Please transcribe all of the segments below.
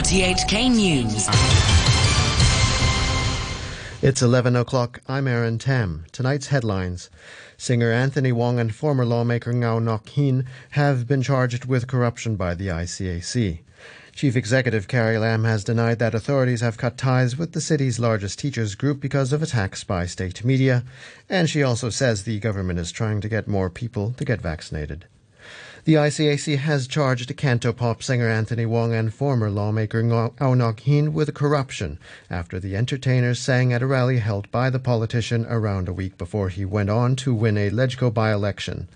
RTHK News. It's 11 o'clock. I'm Aaron Tam. Tonight's headlines. Singer Anthony Wong and former lawmaker Ngau Nok Hin have been charged with corruption by the ICAC. Chief Executive Carrie Lam has denied that authorities have cut ties with the city's largest teachers group because of attacks by state media, and she also says the government is trying to get more people to get vaccinated. The ICAC has charged Cantopop singer Anthony Wong and former lawmaker Ngau Nok Hin with corruption after the entertainers sang at a rally held by the politician around a week before he went on to win a LegCo by-election.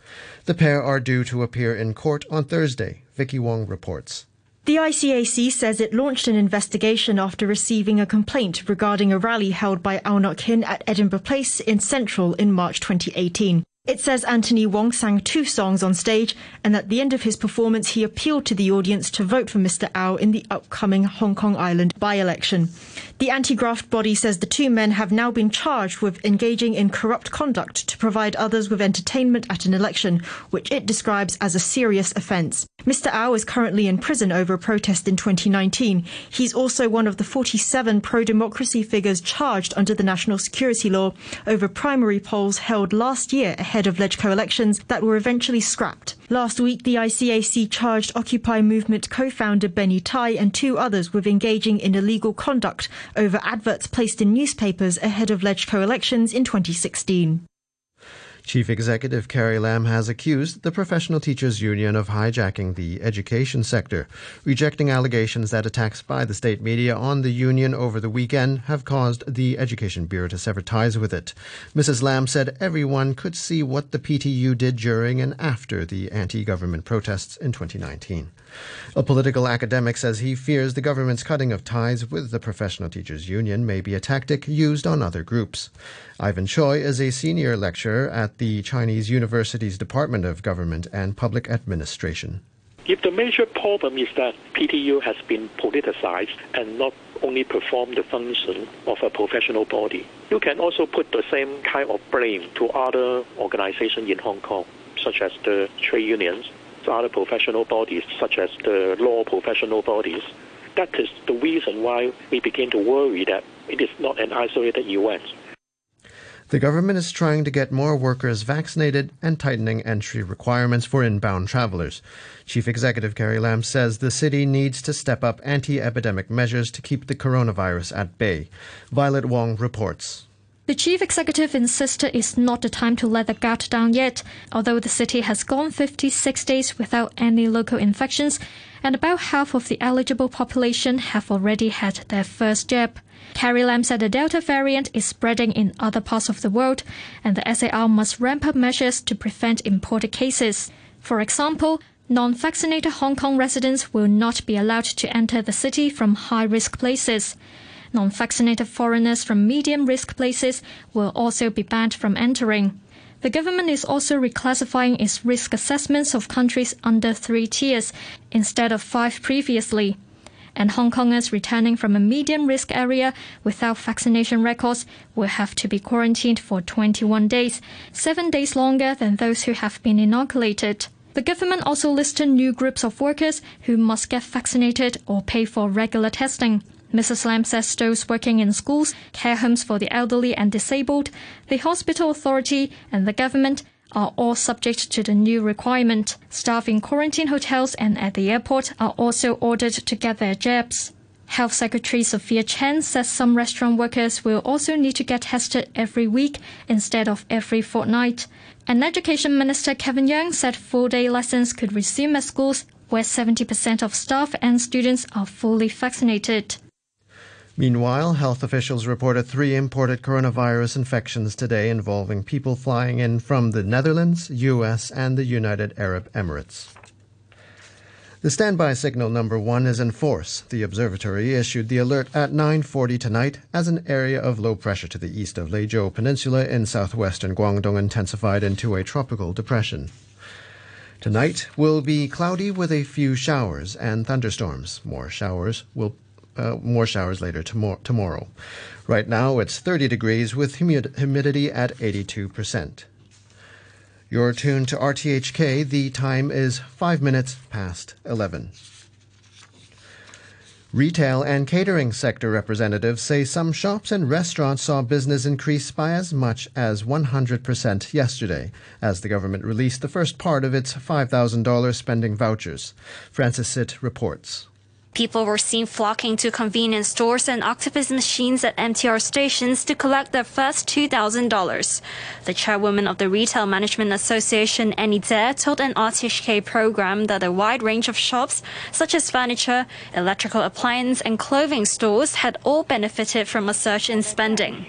The pair are due to appear in court on Thursday. Vicky Wong reports. The ICAC says it launched an investigation after receiving a complaint regarding a rally held by Au Nok Hin at Edinburgh Place in Central in March 2018. It says Anthony Wong sang two songs on stage, and at the end of his performance, he appealed to the audience to vote for Mr. Au in the upcoming Hong Kong Island by election. The anti graft body says the two men have now been charged with engaging in corrupt conduct to provide others with entertainment at an election, which it describes as a serious offence. Mr. Au is currently in prison over a protest in 2019. He's also one of the 47 pro democracy figures charged under the national security law over primary polls held last year ahead of LegCo elections that were eventually scrapped. Last week, the ICAC charged Occupy Movement co-founder Benny Tai and two others with engaging in illegal conduct over adverts placed in newspapers ahead of LegCo elections in 2016. Chief Executive Carrie Lam has accused the Professional Teachers Union of hijacking the education sector, rejecting allegations that attacks by the state media on the union over the weekend have caused the Education Bureau to sever ties with it. Mrs. Lam said everyone could see what the PTU did during and after the anti government protests in 2019. A political academic says he fears the government's cutting of ties with the Professional Teachers Union may be a tactic used on other groups. Ivan Choi is a senior lecturer at the Chinese University's Department of Government and Public Administration. If the major problem is that PTU has been politicized and not only perform the function of a professional body, you can also put the same kind of blame to other organizations in Hong Kong, such as the trade unions other professional bodies, such as the law professional bodies. That is the reason why we begin to worry that it is not an isolated event. The government is trying to get more workers vaccinated and tightening entry requirements for inbound travelers. Chief Executive Carrie Lam says the city needs to step up anti epidemic measures to keep the coronavirus at bay. Violet Wong reports. The chief executive insisted it's not the time to let the guard down yet, although the city has gone 56 days without any local infections, and about half of the eligible population have already had their first jab. Carrie Lam said the Delta variant is spreading in other parts of the world, and the SAR must ramp up measures to prevent imported cases. For example, Non vaccinated Hong Kong residents will not be allowed to enter the city from high risk places. Non vaccinated foreigners from medium risk places will also be banned from entering. The government is also reclassifying its risk assessments of countries under three tiers instead of five previously. And Hong Kongers returning from a medium risk area without vaccination records will have to be quarantined for 21 days, seven days longer than those who have been inoculated. The government also listed new groups of workers who must get vaccinated or pay for regular testing. Mrs. Lam says those working in schools, care homes for the elderly and disabled, the hospital authority, and the government are all subject to the new requirement. Staff in quarantine hotels and at the airport are also ordered to get their jabs. Health Secretary Sophia Chan says some restaurant workers will also need to get tested every week instead of every fortnight. And Education Minister Kevin Yeung said full day lessons could resume at schools where 70% of staff and students are fully vaccinated. Meanwhile, health officials reported three imported coronavirus infections today involving people flying in from the Netherlands, US, and the United Arab Emirates. The standby signal number 1 is in force. The observatory issued the alert at 9:40 tonight as an area of low pressure to the east of Leizhou Peninsula in southwestern Guangdong intensified into a tropical depression. Tonight will be cloudy with a few showers and thunderstorms. More showers will uh, more showers later tomorrow. Right now it's 30 degrees with humid- humidity at 82%. You're tuned to RTHK. The time is 5 minutes past 11. Retail and catering sector representatives say some shops and restaurants saw business increase by as much as 100% yesterday, as the government released the first part of its $5,000 spending vouchers. Francis Sitt reports. People were seen flocking to convenience stores and octopus machines at MTR stations to collect their first $2,000. The chairwoman of the Retail Management Association, Annie Dare, told an RTHK program that a wide range of shops, such as furniture, electrical appliance, and clothing stores, had all benefited from a surge in spending.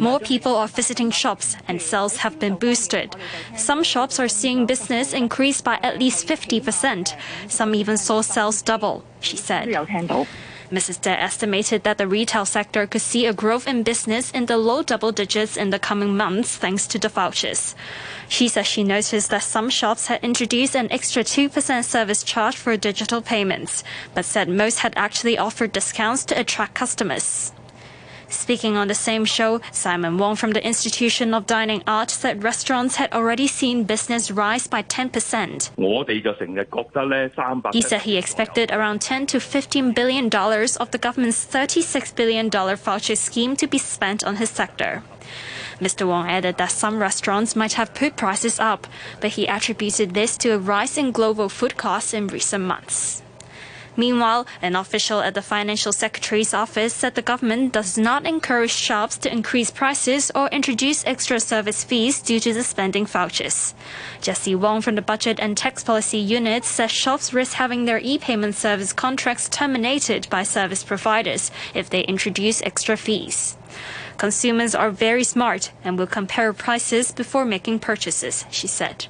More people are visiting shops, and sales have been boosted. Some shops are seeing business increase by at least 50%. Some even saw sales double, she said. Mrs. De estimated that the retail sector could see a growth in business in the low double digits in the coming months thanks to the vouchers. She says she noticed that some shops had introduced an extra 2% service charge for digital payments, but said most had actually offered discounts to attract customers. Speaking on the same show, Simon Wong from the Institution of Dining Art said restaurants had already seen business rise by 10%. He said he expected around 10 to 15 billion dollars of the government's 36 billion dollar voucher scheme to be spent on his sector. Mr. Wong added that some restaurants might have put prices up, but he attributed this to a rise in global food costs in recent months. Meanwhile, an official at the Financial Secretary's office said the government does not encourage shops to increase prices or introduce extra service fees due to the spending vouchers. Jesse Wong from the Budget and Tax Policy Unit says shops risk having their e-payment service contracts terminated by service providers if they introduce extra fees. Consumers are very smart and will compare prices before making purchases, she said.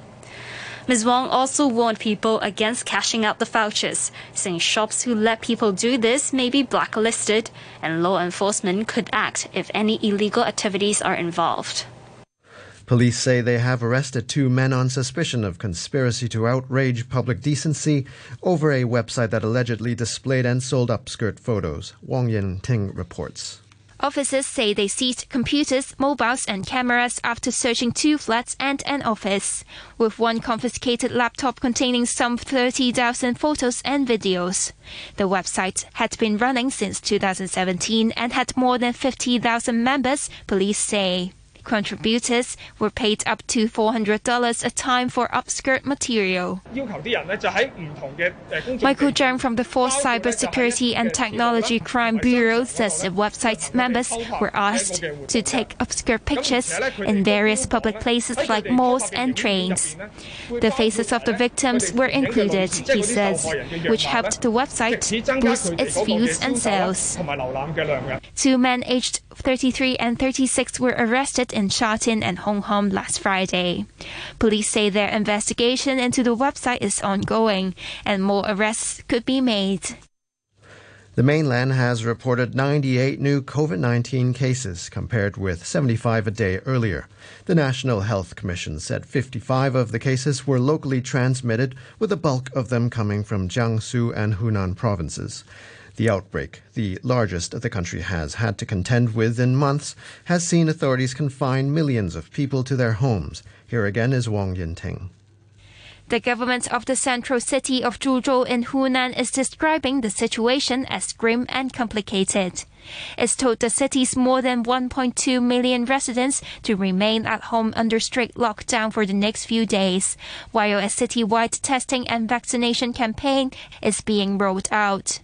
Ms. Wong also warned people against cashing out the vouchers, saying shops who let people do this may be blacklisted and law enforcement could act if any illegal activities are involved. Police say they have arrested two men on suspicion of conspiracy to outrage public decency over a website that allegedly displayed and sold upskirt photos. Wong Yin Ting reports. Officers say they seized computers, mobiles, and cameras after searching two flats and an office, with one confiscated laptop containing some 30,000 photos and videos. The website had been running since 2017 and had more than 50,000 members, police say. Contributors were paid up to $400 a time for upskirt material. Michael Zhang from the Force Cybersecurity and Technology Crime Bureau says the website's members were asked to take upskirt pictures in various public places like malls and trains. The faces of the victims were included, he says, which helped the website boost its views and sales. Two men aged 33 and 36 were arrested in Sha Tin and Hong Kong last Friday. Police say their investigation into the website is ongoing and more arrests could be made. The mainland has reported 98 new COVID 19 cases, compared with 75 a day earlier. The National Health Commission said 55 of the cases were locally transmitted, with the bulk of them coming from Jiangsu and Hunan provinces. The outbreak, the largest the country has had to contend with in months, has seen authorities confine millions of people to their homes. Here again is Wong Yin Ting. The government of the central city of Zhuzhou in Hunan is describing the situation as grim and complicated. It's told the city's more than 1.2 million residents to remain at home under strict lockdown for the next few days, while a citywide testing and vaccination campaign is being rolled out.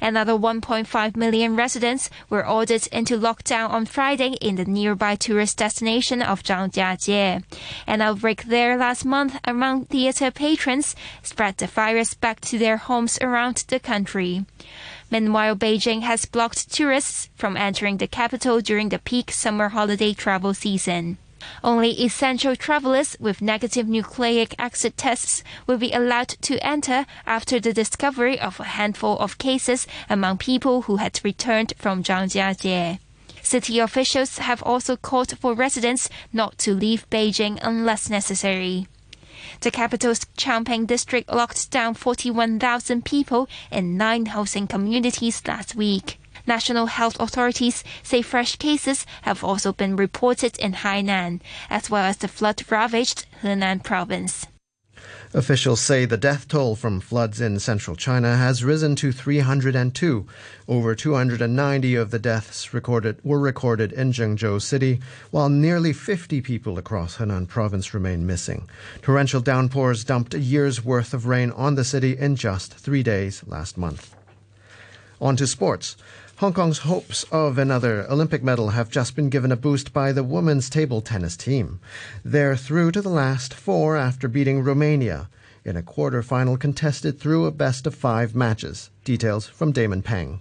Another 1.5 million residents were ordered into lockdown on Friday in the nearby tourist destination of Zhangjiajie. An outbreak there last month among theater patrons spread the virus back to their homes around the country. Meanwhile, Beijing has blocked tourists from entering the capital during the peak summer holiday travel season. Only essential travelers with negative nucleic acid tests will be allowed to enter after the discovery of a handful of cases among people who had returned from Zhangjiajie. City officials have also called for residents not to leave Beijing unless necessary. The capital's Changping district locked down 41,000 people in nine housing communities last week. National health authorities say fresh cases have also been reported in Hainan, as well as the flood ravaged Henan province. Officials say the death toll from floods in central China has risen to 302. Over 290 of the deaths recorded were recorded in Zhengzhou City, while nearly 50 people across Henan province remain missing. Torrential downpours dumped a year's worth of rain on the city in just three days last month. On to sports. Hong Kong's hopes of another Olympic medal have just been given a boost by the women's table tennis team. They're through to the last four after beating Romania in a quarter-final contested through a best of five matches. Details from Damon Peng.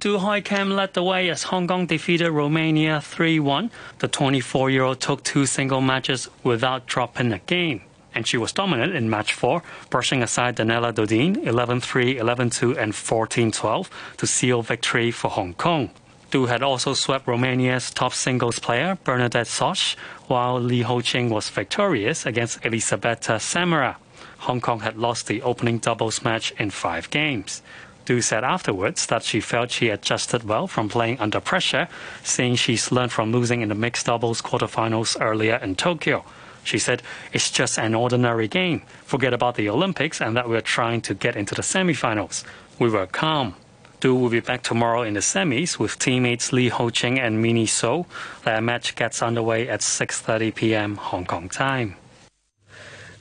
Doo Hoi Kem led the way as Hong Kong defeated Romania 3 1. The 24 year old took two single matches without dropping a game and she was dominant in match four, brushing aside Daniela Dodean 11-3, 11-2, and 14-12 to seal victory for Hong Kong. Doo had also swept Romania's top singles player, Bernadette Szocs, while Lee Ho Ching was victorious against Elizabeta Samara. Hong Kong had lost the opening doubles match in five games. Doo said afterwards that she felt she adjusted well from playing under pressure, saying she's learned from losing in the mixed doubles quarterfinals earlier in Tokyo. She said, It's just an ordinary game. Forget about the Olympics and that we're trying to get into the semifinals. We were calm. Doo will be back tomorrow in the semis with teammates Lee Ho Ching and Minnie Soo. Their match gets underway at 6:30 p.m. Hong Kong time.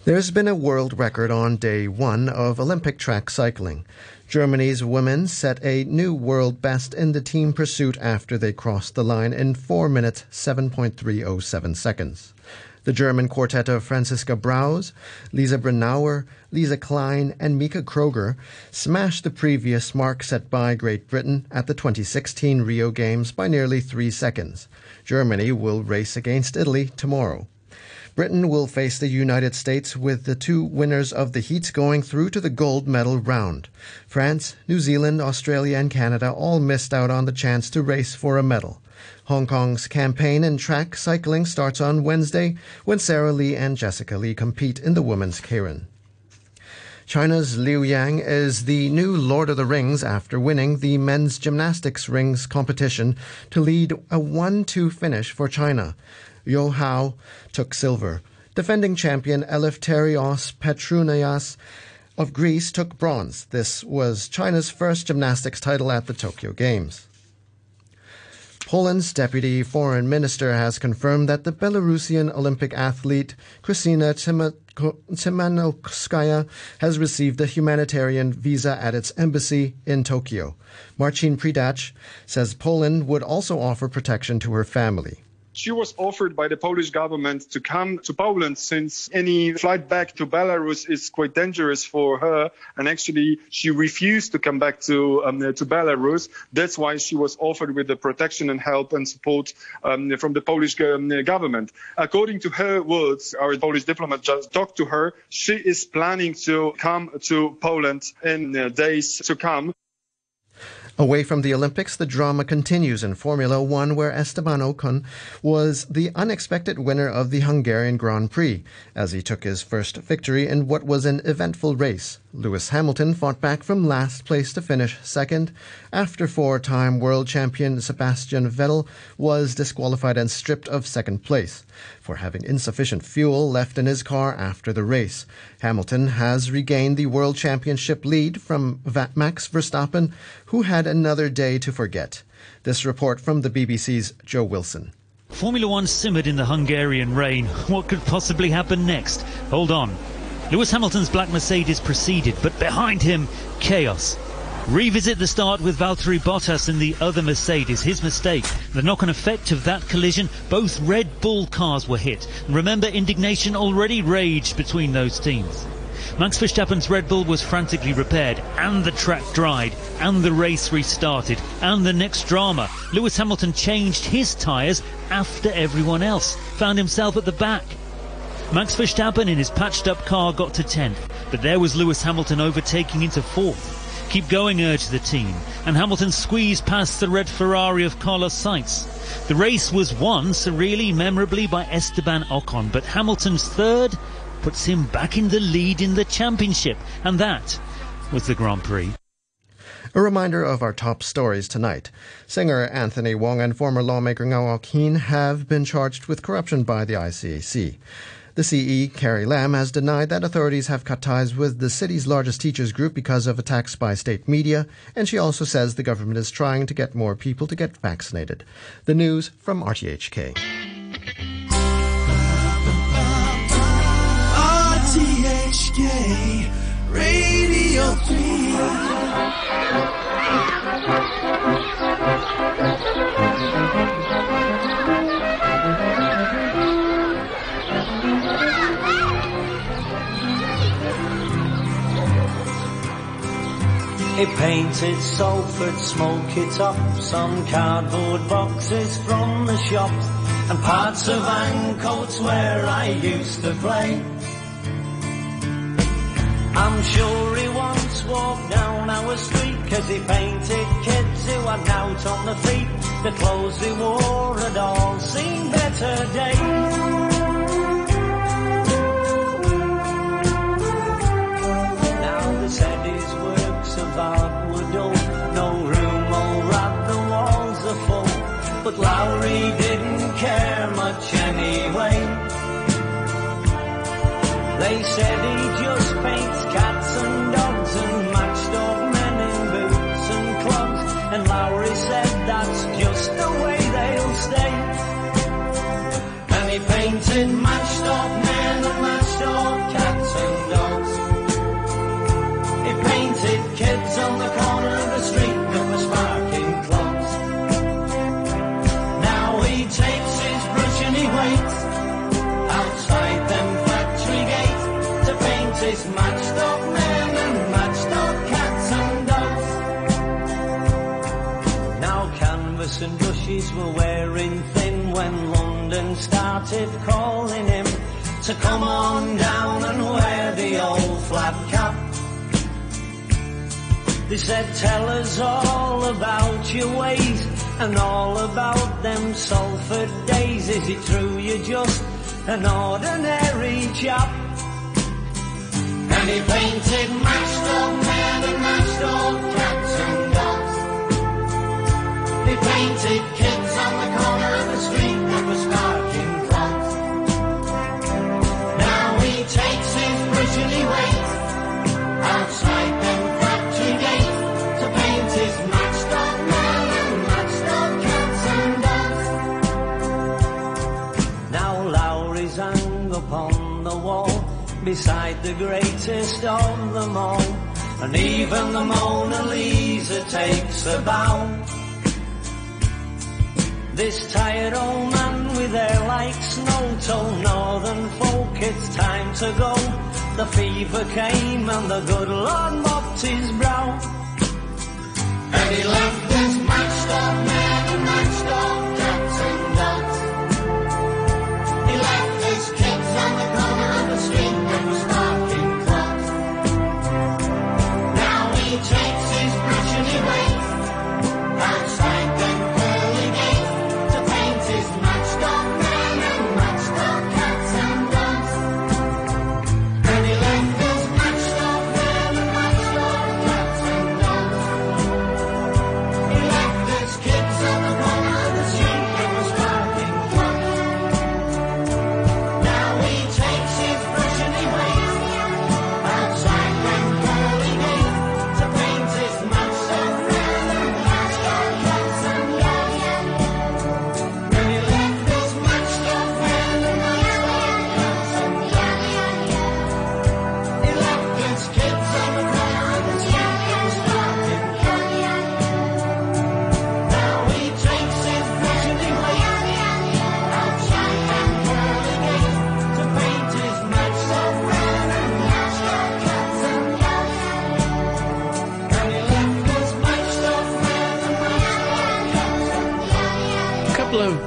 There's been a world record on day one of Olympic track cycling. Germany's women set a new world best in the team pursuit after they crossed the line in 4 minutes 7.307 seconds. The German quartet of Franziska Brausse, Lisa Brennauer, Lisa Klein, and Mieke Kröger smashed the previous mark set by Great Britain at the 2016 Rio Games by nearly three seconds. Germany will race against Italy tomorrow. Britain will face the United States with the two winners of the heats going through to the gold medal round. France, New Zealand, Australia, and Canada all missed out on the chance to race for a medal. Hong Kong's campaign in track cycling starts on Wednesday when Sarah Lee and Jessica Lee compete in the women's keirin. China's Liu Yang is the new Lord of the Rings after winning the men's gymnastics rings competition to lead a 1-2 finish for China. You Hao took silver. Defending champion Eleftherios Petrounias of Greece took bronze. This was China's first gymnastics title at the Tokyo Games. Poland's deputy foreign minister has confirmed that the Belarusian Olympic athlete Krystsina Tsimanouskaya has received a humanitarian visa at its embassy in Tokyo. Marcin Przydacz says Poland would also offer protection to her family. She was offered by the Polish government to come to Poland since any flight back to Belarus is quite dangerous for her. And actually, she refused to come back to um, to Belarus. That's why she was offered with the protection and help and support um, from the Polish um, government. According to her words, our Polish diplomat just talked to her. She is planning to come to Poland in uh, days to come. Away from the Olympics, the drama continues in Formula One, where Esteban Ocon was the unexpected winner of the Hungarian Grand Prix as he took his first victory in what was an eventful race. Lewis Hamilton fought back from last place to finish second after four time world champion Sebastian Vettel was disqualified and stripped of second place for having insufficient fuel left in his car after the race. Hamilton has regained the world championship lead from Max Verstappen, who had another day to forget. This report from the BBC's Joe Wilson. Formula One simmered in the Hungarian rain. What could possibly happen next? Hold on. Lewis Hamilton's black Mercedes proceeded, but behind him, chaos. Revisit the start with Valtteri Bottas and the other Mercedes. His mistake. The knock-on effect of that collision, both Red Bull cars were hit. Remember, indignation already raged between those teams. Max Verstappen's Red Bull was frantically repaired, and the track dried, and the race restarted, and the next drama. Lewis Hamilton changed his tyres after everyone else, found himself at the back. Max Verstappen in his patched up car got to 10th, but there was Lewis Hamilton overtaking into 4th. Keep going, urged the team, and Hamilton squeezed past the red Ferrari of Carlos Sainz. The race was won surreally, memorably by Esteban Ocon, but Hamilton's third puts him back in the lead in the championship, and that was the Grand Prix. A reminder of our top stories tonight. Singer Anthony Wong and former lawmaker Ngao Hin have been charged with corruption by the ICAC. The CE, Carrie Lam, has denied that authorities have cut ties with the city's largest teachers group because of attacks by state media, and she also says the government is trying to get more people to get vaccinated. The news from RTHK. RTHK Radio 3. He painted Salford, smoke it up, some cardboard boxes from the shop, and parts of Ancoats where I used to play. I'm sure he once walked down our street Cause he painted kids who had out on the feet. The clothes he wore had all seen better days But Lowry didn't care much anyway They said he just paints cats and dogs and matched up men in boots and clubs. And Lowry said that's just the way they'll stay. And he painted and were wearing thin when London started calling him to come on down and wear the old flat cap. They said, tell us all about your ways and all about them Salford days. Is it true you're just an ordinary chap? And he painted matched up men and matchstalk cats. Painted kids on the corner of the street that. Now he takes his outside factory gates to paint his and cats and dogs. Now Lowry's hung upon the wall beside the greatest of them all. And even the Mona Lisa takes a bow. This tired old man with hair like snow told northern folk it's time to go. The fever came and the good Lord mopped his brow. And he left this up man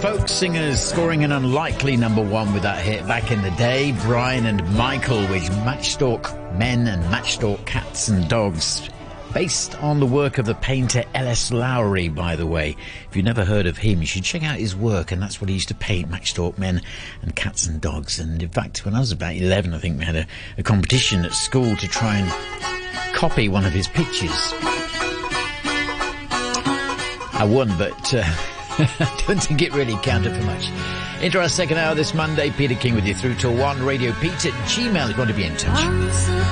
folk singers scoring an unlikely number one with that hit back in the day. Brian and Michael with Matchstalk Men and Matchstalk Cats and Dogs. Based on the work of the painter L.S. Lowry, by the way. If you've never heard of him, you should check out his work, and that's what he used to paint matchstalk men and cats and dogs. And in fact, when I was about 11, I think we had a, a competition at school to try and copy one of his pictures. I won, but uh, Don't think it really counted for much. Into our second hour this Monday, Peter King with you through till 1. Radio Pete at Gmail if you want to be in touch.